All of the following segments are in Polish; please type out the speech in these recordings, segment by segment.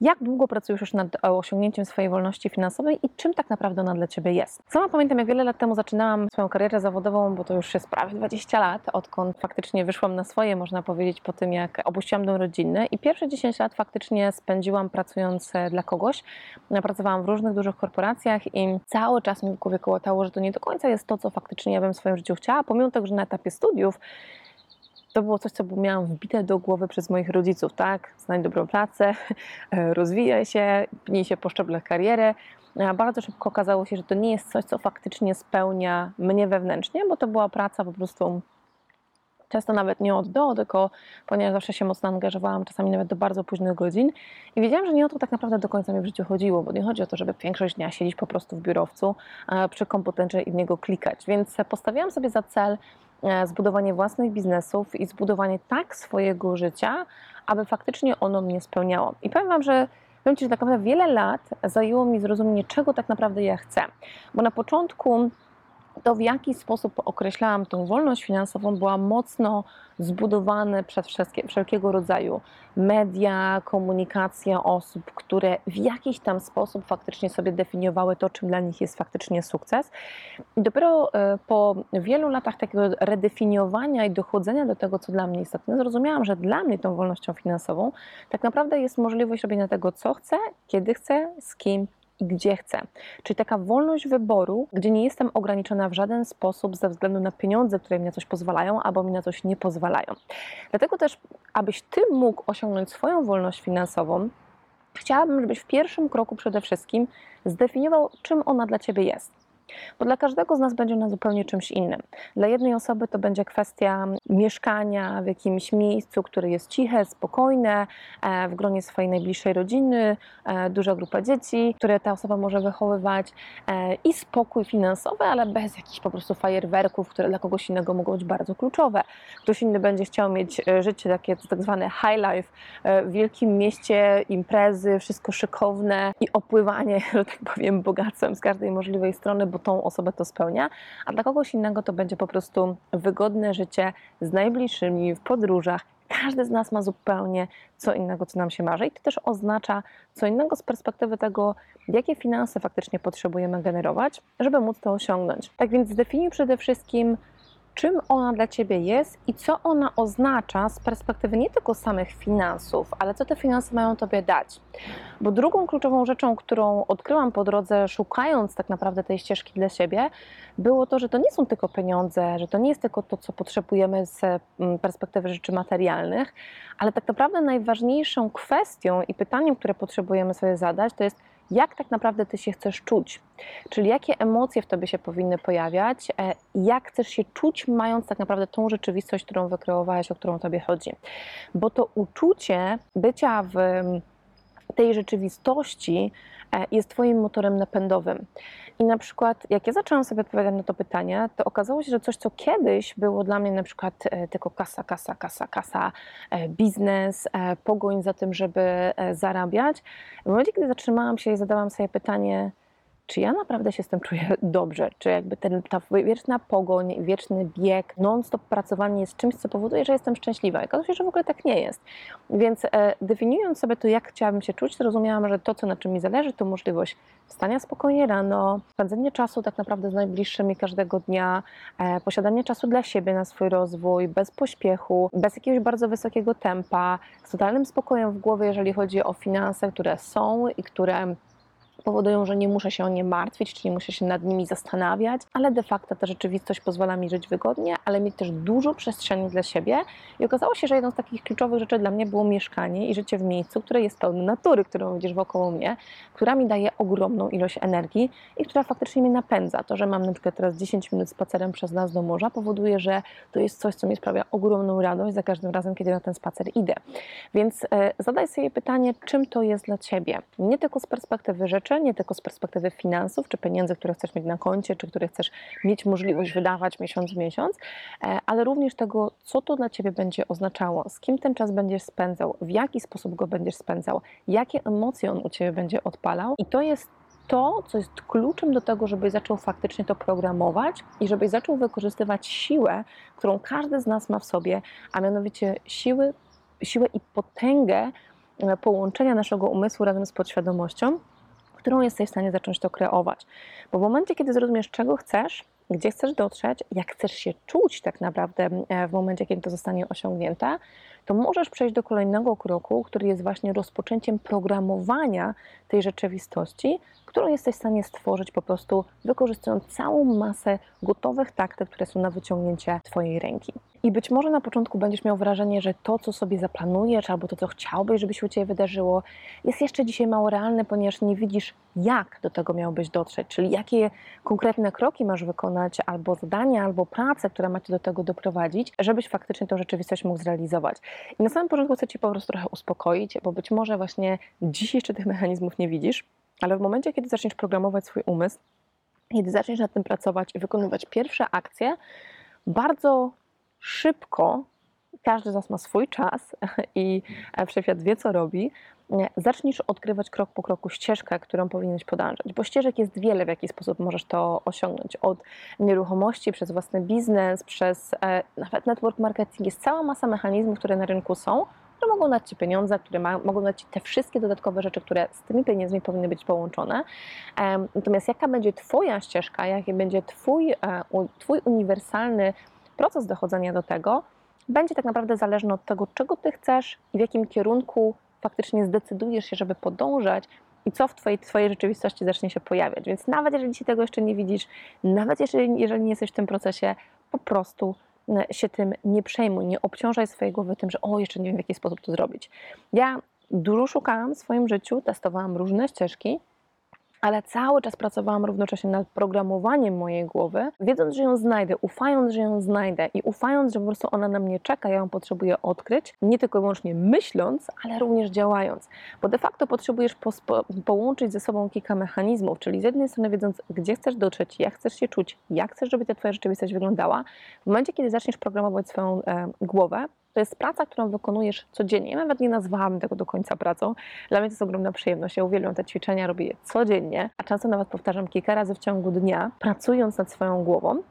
Jak długo pracujesz już nad osiągnięciem swojej wolności finansowej i czym tak naprawdę ona dla Ciebie jest? Sama pamiętam, jak wiele lat temu zaczynałam swoją karierę zawodową, bo to już jest prawie 20 lat, odkąd faktycznie wyszłam na swoje, można powiedzieć, po tym jak opuściłam dom rodzinny i pierwsze 10 lat faktycznie spędziłam pracując e, dla kogoś. Pracowałam w różnych dużych korporacjach i cały czas mi w głowie kołatało, że to nie do końca jest to, co faktycznie ja bym w swoim życiu chciała, pomimo tego, że na etapie studiów to było coś, co miałam wbite do głowy przez moich rodziców, tak? Znajdź dobrą pracę, rozwijaj się, pnij się po szczeblach kariery. A bardzo szybko okazało się, że to nie jest coś, co faktycznie spełnia mnie wewnętrznie, bo to była praca po prostu często nawet nie od do, tylko ponieważ zawsze się mocno angażowałam, czasami nawet do bardzo późnych godzin i wiedziałam, że nie o to tak naprawdę do końca mi w życiu chodziło, bo nie chodzi o to, żeby większość dnia siedzieć po prostu w biurowcu przy komputerze i w niego klikać, więc postawiłam sobie za cel zbudowanie własnych biznesów i zbudowanie tak swojego życia, aby faktycznie ono mnie spełniało. I powiem Wam, że powiem Ci, że tak naprawdę wiele lat zajęło mi zrozumienie, czego tak naprawdę ja chcę. Bo na początku to w jaki sposób określałam tą wolność finansową była mocno zbudowane przez wszelkiego rodzaju media, komunikacja osób, które w jakiś tam sposób faktycznie sobie definiowały to, czym dla nich jest faktycznie sukces. I dopiero e, po wielu latach takiego redefiniowania i dochodzenia do tego, co dla mnie istotne, zrozumiałam, że dla mnie tą wolnością finansową tak naprawdę jest możliwość robienia tego, co chcę, kiedy chcę, z kim i gdzie chcę. Czyli taka wolność wyboru, gdzie nie jestem ograniczona w żaden sposób ze względu na pieniądze, które mi na coś pozwalają, albo mi na coś nie pozwalają. Dlatego też, abyś Ty mógł osiągnąć swoją wolność finansową, chciałabym, żebyś w pierwszym kroku przede wszystkim zdefiniował, czym ona dla Ciebie jest. Bo dla każdego z nas będzie ona zupełnie czymś innym. Dla jednej osoby to będzie kwestia mieszkania w jakimś miejscu, które jest ciche, spokojne, e, w gronie swojej najbliższej rodziny, e, duża grupa dzieci, które ta osoba może wychowywać e, i spokój finansowy, ale bez jakichś po prostu fajerwerków, które dla kogoś innego mogą być bardzo kluczowe. Ktoś inny będzie chciał mieć życie takie tak zwane high life, w wielkim mieście, imprezy, wszystko szykowne i opływanie, że tak powiem, bogactwem z każdej możliwej strony, bo tą osobę to spełnia, a dla kogoś innego to będzie po prostu wygodne życie z najbliższymi w podróżach. Każdy z nas ma zupełnie co innego, co nam się marzy, i to też oznacza co innego z perspektywy tego, jakie finanse faktycznie potrzebujemy generować, żeby móc to osiągnąć. Tak więc zdefiniuj przede wszystkim, czym ona dla Ciebie jest i co ona oznacza z perspektywy nie tylko samych finansów, ale co te finanse mają Tobie dać. Bo drugą kluczową rzeczą, którą odkryłam po drodze, szukając tak naprawdę tej ścieżki dla siebie, było to, że to nie są tylko pieniądze, że to nie jest tylko to, co potrzebujemy z mm, perspektywy rzeczy materialnych, ale tak naprawdę najważniejszą kwestią i pytaniem, które potrzebujemy sobie zadać, to jest, jak tak naprawdę ty się chcesz czuć. Czyli jakie emocje w tobie się powinny pojawiać, e, jak chcesz się czuć, mając tak naprawdę tą rzeczywistość, którą wykreowałeś, o którą tobie chodzi. Bo to uczucie bycia w tej rzeczywistości e, jest Twoim motorem napędowym. I na przykład, jak ja zaczęłam sobie odpowiadać na to pytanie, to okazało się, że coś, co kiedyś było dla mnie na przykład e, tylko kasa, kasa, kasa, kasa, e, biznes, pogoń za tym, żeby zarabiać. W momencie, kiedy zatrzymałam się i zadałam sobie pytanie, czy ja naprawdę się z tym czuję dobrze, czy jakby ten, ta wieczna pogoń, wieczny bieg, non-stop pracowanie jest czymś, co powoduje, że jestem szczęśliwa. I okazuje się, że w ogóle tak nie jest. Więc e, definiując sobie to, jak chciałabym się czuć, zrozumiałam, że to, co na czym mi zależy, to możliwość wstania spokojnie rano, spędzenie czasu tak naprawdę z najbliższymi każdego dnia, e, posiadanie czasu dla siebie na swój rozwój, bez pośpiechu, bez jakiegoś bardzo wysokiego tempa, z totalnym spokojem w głowie, jeżeli chodzi o finanse, które są i które powodują, że nie muszę się o nie martwić, czy nie muszę się nad nimi zastanawiać, ale de facto ta rzeczywistość pozwala mi żyć wygodnie, ale mieć też dużo przestrzeni dla siebie. I okazało się, że jedną z takich kluczowych rzeczy dla mnie było mieszkanie i życie w miejscu, które jest pełne natury, którą widzisz wokół mnie, która mi daje ogromną ilość energii i która faktycznie mnie napędza. To, że mam na przykład teraz 10 minut spacerem przez las do morza, powoduje, że to jest coś, co mi sprawia ogromną radość za każdym razem, kiedy na ten spacer idę. Więc e, zadaj sobie pytanie, czym to jest dla Ciebie. Nie tylko z perspektywy rzeczy, rzeczy, nie tylko z perspektywy finansów, czy pieniędzy, które chcesz mieć na koncie, czy które chcesz mieć możliwość wydawać miesiąc w miesiąc, e, ale również tego, co to dla Ciebie będzie oznaczało, z kim ten czas będziesz spędzał, w jaki sposób go będziesz spędzał, jakie emocje on u Ciebie będzie odpalał. I to jest to, co jest kluczem do tego, żebyś zaczął faktycznie to programować i żebyś zaczął wykorzystywać siłę, którą każdy z nas ma w sobie, a mianowicie siły, siłę i potęgę e, połączenia naszego umysłu razem z podświadomością, którą jesteś w stanie zacząć to kreować. Bo w momencie, kiedy zrozumiesz, czego chcesz, gdzie chcesz dotrzeć, jak chcesz się czuć tak naprawdę e, w momencie, kiedy to zostanie osiągnięte, to możesz przejść do kolejnego kroku, który jest właśnie rozpoczęciem programowania tej rzeczywistości, którą jesteś w stanie stworzyć po prostu wykorzystując całą masę gotowych taktyk, które są na wyciągnięcie Twojej ręki. I być może na początku będziesz miał wrażenie, że to, co sobie zaplanujesz, albo to, co chciałbyś, żeby się u Ciebie wydarzyło, jest jeszcze dzisiaj mało realne, ponieważ nie widzisz, jak do tego miałbyś dotrzeć, czyli jakie konkretne kroki masz wykonać, albo zadania, albo pracę, która ma Cię do tego doprowadzić, żebyś faktycznie tą rzeczywistość mógł zrealizować. I na samym początku chcę Cię po prostu trochę uspokoić, bo być może właśnie dziś jeszcze tych mechanizmów nie widzisz, ale w momencie, kiedy zaczniesz programować swój umysł, kiedy zaczniesz nad tym pracować i wykonywać pierwsze akcje, bardzo szybko, każdy z nas ma swój czas i wszechświat wie, co robi, zaczniesz odkrywać krok po kroku ścieżkę, którą powinieneś podążać, bo ścieżek jest wiele, w jaki sposób możesz to osiągnąć. Od nieruchomości, przez własny biznes, przez e, nawet network marketing. Jest cała masa mechanizmów, które na rynku są, które mogą dać Ci pieniądze, które ma, mogą dać Ci te wszystkie dodatkowe rzeczy, które z tymi pieniędzmi powinny być połączone. Natomiast jaka będzie Twoja ścieżka, jaki będzie Twój, e, twój uniwersalny proces dochodzenia do tego, będzie tak naprawdę zależny od tego, czego Ty chcesz i w jakim kierunku faktycznie zdecydujesz się, żeby podążać i co w twojej, twojej rzeczywistości zacznie się pojawiać. Więc nawet jeżeli dzisiaj tego jeszcze nie widzisz, nawet jeżeli, jeżeli nie jesteś w tym procesie, po prostu się tym nie przejmuj, nie obciążaj swojej głowy tym, że o, jeszcze nie wiem w jaki sposób to zrobić. Ja dużo szukałam w swoim życiu, testowałam różne ścieżki, ale cały czas pracowałam równocześnie nad programowaniem mojej głowy, wiedząc, że ją znajdę, ufając, że ją znajdę i ufając, że po prostu ona na mnie czeka, ja ją potrzebuję odkryć, nie tylko i wyłącznie myśląc, ale również działając. Bo de facto potrzebujesz po, po, połączyć ze sobą kilka mechanizmów, czyli z jednej strony wiedząc, gdzie chcesz dotrzeć, jak chcesz się czuć, jak chcesz, żeby ta Twoja rzeczywistość wyglądała, w momencie, kiedy zaczniesz programować swoją e, głowę, to jest praca, którą wykonujesz codziennie. Ja nawet nie nazwałam tego do końca pracą. Dla mnie to jest ogromna przyjemność. Ja uwielbiam te ćwiczenia, robię je codziennie, a często nawet powtarzam kilka razy w ciągu dnia, pracując nad swoją głową.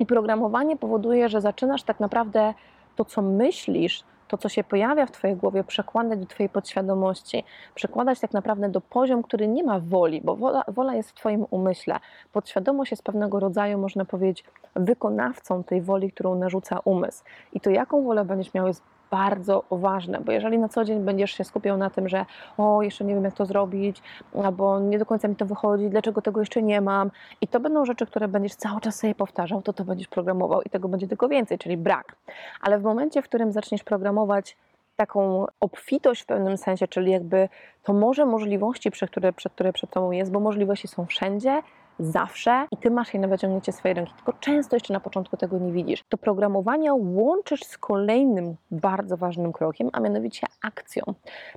I programowanie powoduje, że zaczynasz tak naprawdę to, co myślisz, to, co się pojawia w Twojej głowie, przekładać do Twojej podświadomości, przekładać tak naprawdę do poziom, który nie ma woli, bo wola, wola jest w Twoim umyśle. Podświadomość jest pewnego rodzaju, można powiedzieć, wykonawcą tej woli, którą narzuca umysł. I to, jaką wolę będziesz miał, jest bardzo ważne, bo jeżeli na co dzień będziesz się skupiał na tym, że o, jeszcze nie wiem jak to zrobić, albo nie do końca mi to wychodzi, dlaczego tego jeszcze nie mam i to będą rzeczy, które będziesz cały czas sobie powtarzał, to to będziesz programował i tego będzie tylko więcej, czyli brak. Ale w momencie, w którym zaczniesz programować taką obfitość w pewnym sensie, czyli jakby to może możliwości, przed które, przed, które przed Tobą jest, bo możliwości są wszędzie, zawsze i ty masz je na wyciągnięcie swojej ręki, tylko często jeszcze na początku tego nie widzisz. To programowanie łączysz z kolejnym bardzo ważnym krokiem, a mianowicie akcją.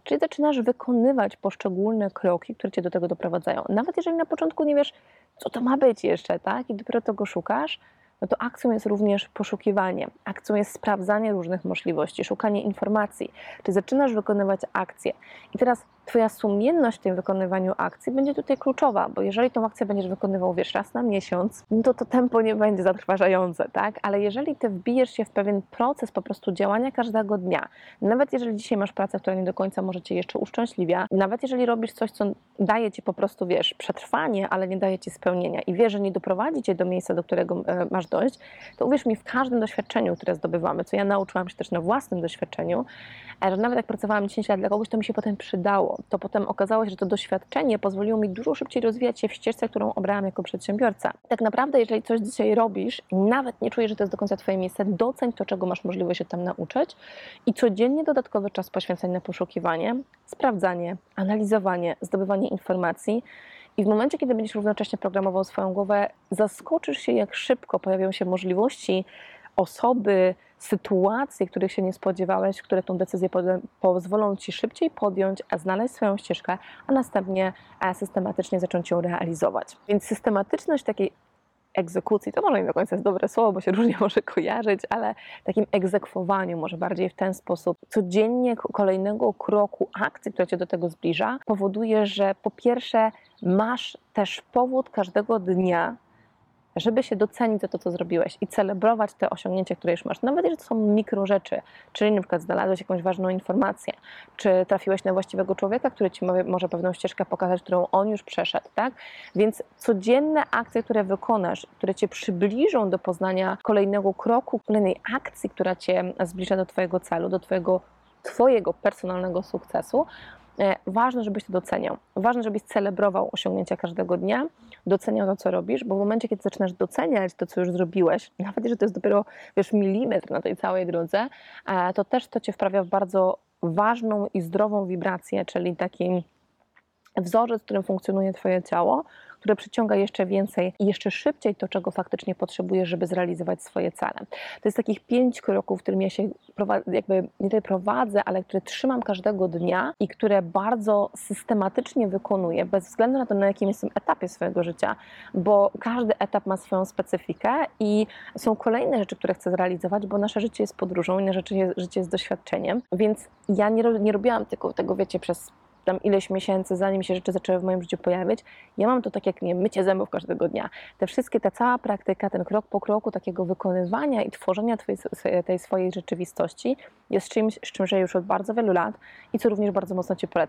Czyli zaczynasz wykonywać poszczególne kroki, które cię do tego doprowadzają. Nawet jeżeli na początku nie wiesz, co to ma być jeszcze, tak? I dopiero tego szukasz, no to akcją jest również poszukiwanie, akcją jest sprawdzanie różnych możliwości, szukanie informacji. Czy zaczynasz wykonywać akcje? I teraz Twoja sumienność w tym wykonywaniu akcji będzie tutaj kluczowa, bo jeżeli tą akcję będziesz wykonywał, wiesz, raz na miesiąc, no to to tempo nie będzie zatrważające, tak? Ale jeżeli Ty wbijesz się w pewien proces po prostu działania każdego dnia, nawet jeżeli dzisiaj masz pracę, która nie do końca może Cię jeszcze uszczęśliwia, nawet jeżeli robisz coś, co daje Ci po prostu, wiesz, przetrwanie, ale nie daje Ci spełnienia i wiesz, że nie doprowadzi Cię do miejsca, do którego e, masz dojść, to uwierz mi, w każdym doświadczeniu, które zdobywamy, co ja nauczyłam się też na własnym doświadczeniu, e, że nawet jak pracowałam 10 lat dla kogoś, to mi się potem przydało to potem okazało się, że to doświadczenie pozwoliło mi dużo szybciej rozwijać się w ścieżce, którą obrałam jako przedsiębiorca. Tak naprawdę, jeżeli coś dzisiaj robisz i nawet nie czujesz, że to jest do końca Twoje miejsce, doceń to, czego masz możliwość się tam nauczyć i codziennie dodatkowy czas poświęcać na poszukiwanie, sprawdzanie, analizowanie, zdobywanie informacji. I w momencie, kiedy będziesz równocześnie programował swoją głowę, zaskoczysz się, jak szybko pojawią się możliwości osoby, sytuacje, których się nie spodziewałeś, które tą decyzję pozwolą ci szybciej podjąć, a znaleźć swoją ścieżkę, a następnie e, systematycznie zacząć ją realizować. Więc systematyczność takiej egzekucji, to może nie do końca jest dobre słowo, bo się różnie może kojarzyć, ale takim egzekwowaniu, może bardziej w ten sposób, codziennie kolejnego kroku akcji, która cię do tego zbliża, powoduje, że po pierwsze masz też powód każdego dnia, żeby się docenić za to, co zrobiłeś i celebrować te osiągnięcia, które już masz. Nawet jeżeli to są mikro rzeczy, czyli na przykład znalazłeś jakąś ważną informację, czy trafiłeś na właściwego człowieka, który ci mo- może pewną ścieżkę pokazać, którą on już przeszedł, tak? Więc codzienne akcje, które wykonasz, które cię przybliżą do poznania kolejnego kroku, kolejnej akcji, która cię zbliża do twojego celu, do twojego, twojego personalnego sukcesu, ważne, żebyś to doceniał. Ważne, żebyś celebrował osiągnięcia każdego dnia, doceniał to, co robisz, bo w momencie, kiedy zaczynasz doceniać to, co już zrobiłeś, nawet jeżeli to jest dopiero, wiesz, milimetr na tej całej drodze, e, to też to cię wprawia w bardzo ważną i zdrową wibrację, czyli taki wzorzec, w którym funkcjonuje Twoje ciało, które przyciąga jeszcze więcej i jeszcze szybciej to, czego faktycznie potrzebujesz, żeby zrealizować swoje cele. To jest takich pięć kroków, którym ja się jakby nie tyle prowadzę, ale które trzymam każdego dnia i które bardzo systematycznie wykonuję, bez względu na to, na jakim jestem etapie swojego życia, bo każdy etap ma swoją specyfikę i są kolejne rzeczy, które chcę zrealizować, bo nasze życie jest podróżą i nasze życie jest, doświadczeniem, więc ja nie, nie robiłam tylko tego, wiecie, przez tam ileś miesięcy, zanim się rzeczy zaczęły w moim życiu pojawić. Ja mam to tak jak nie mycie zębów każdego dnia. Te wszystkie, ta cała praktyka, ten krok po kroku takiego wykonywania i tworzenia twojej, tej swojej rzeczywistości jest czymś, z czym żyję już od bardzo wielu lat i co również bardzo mocno Ci polecam.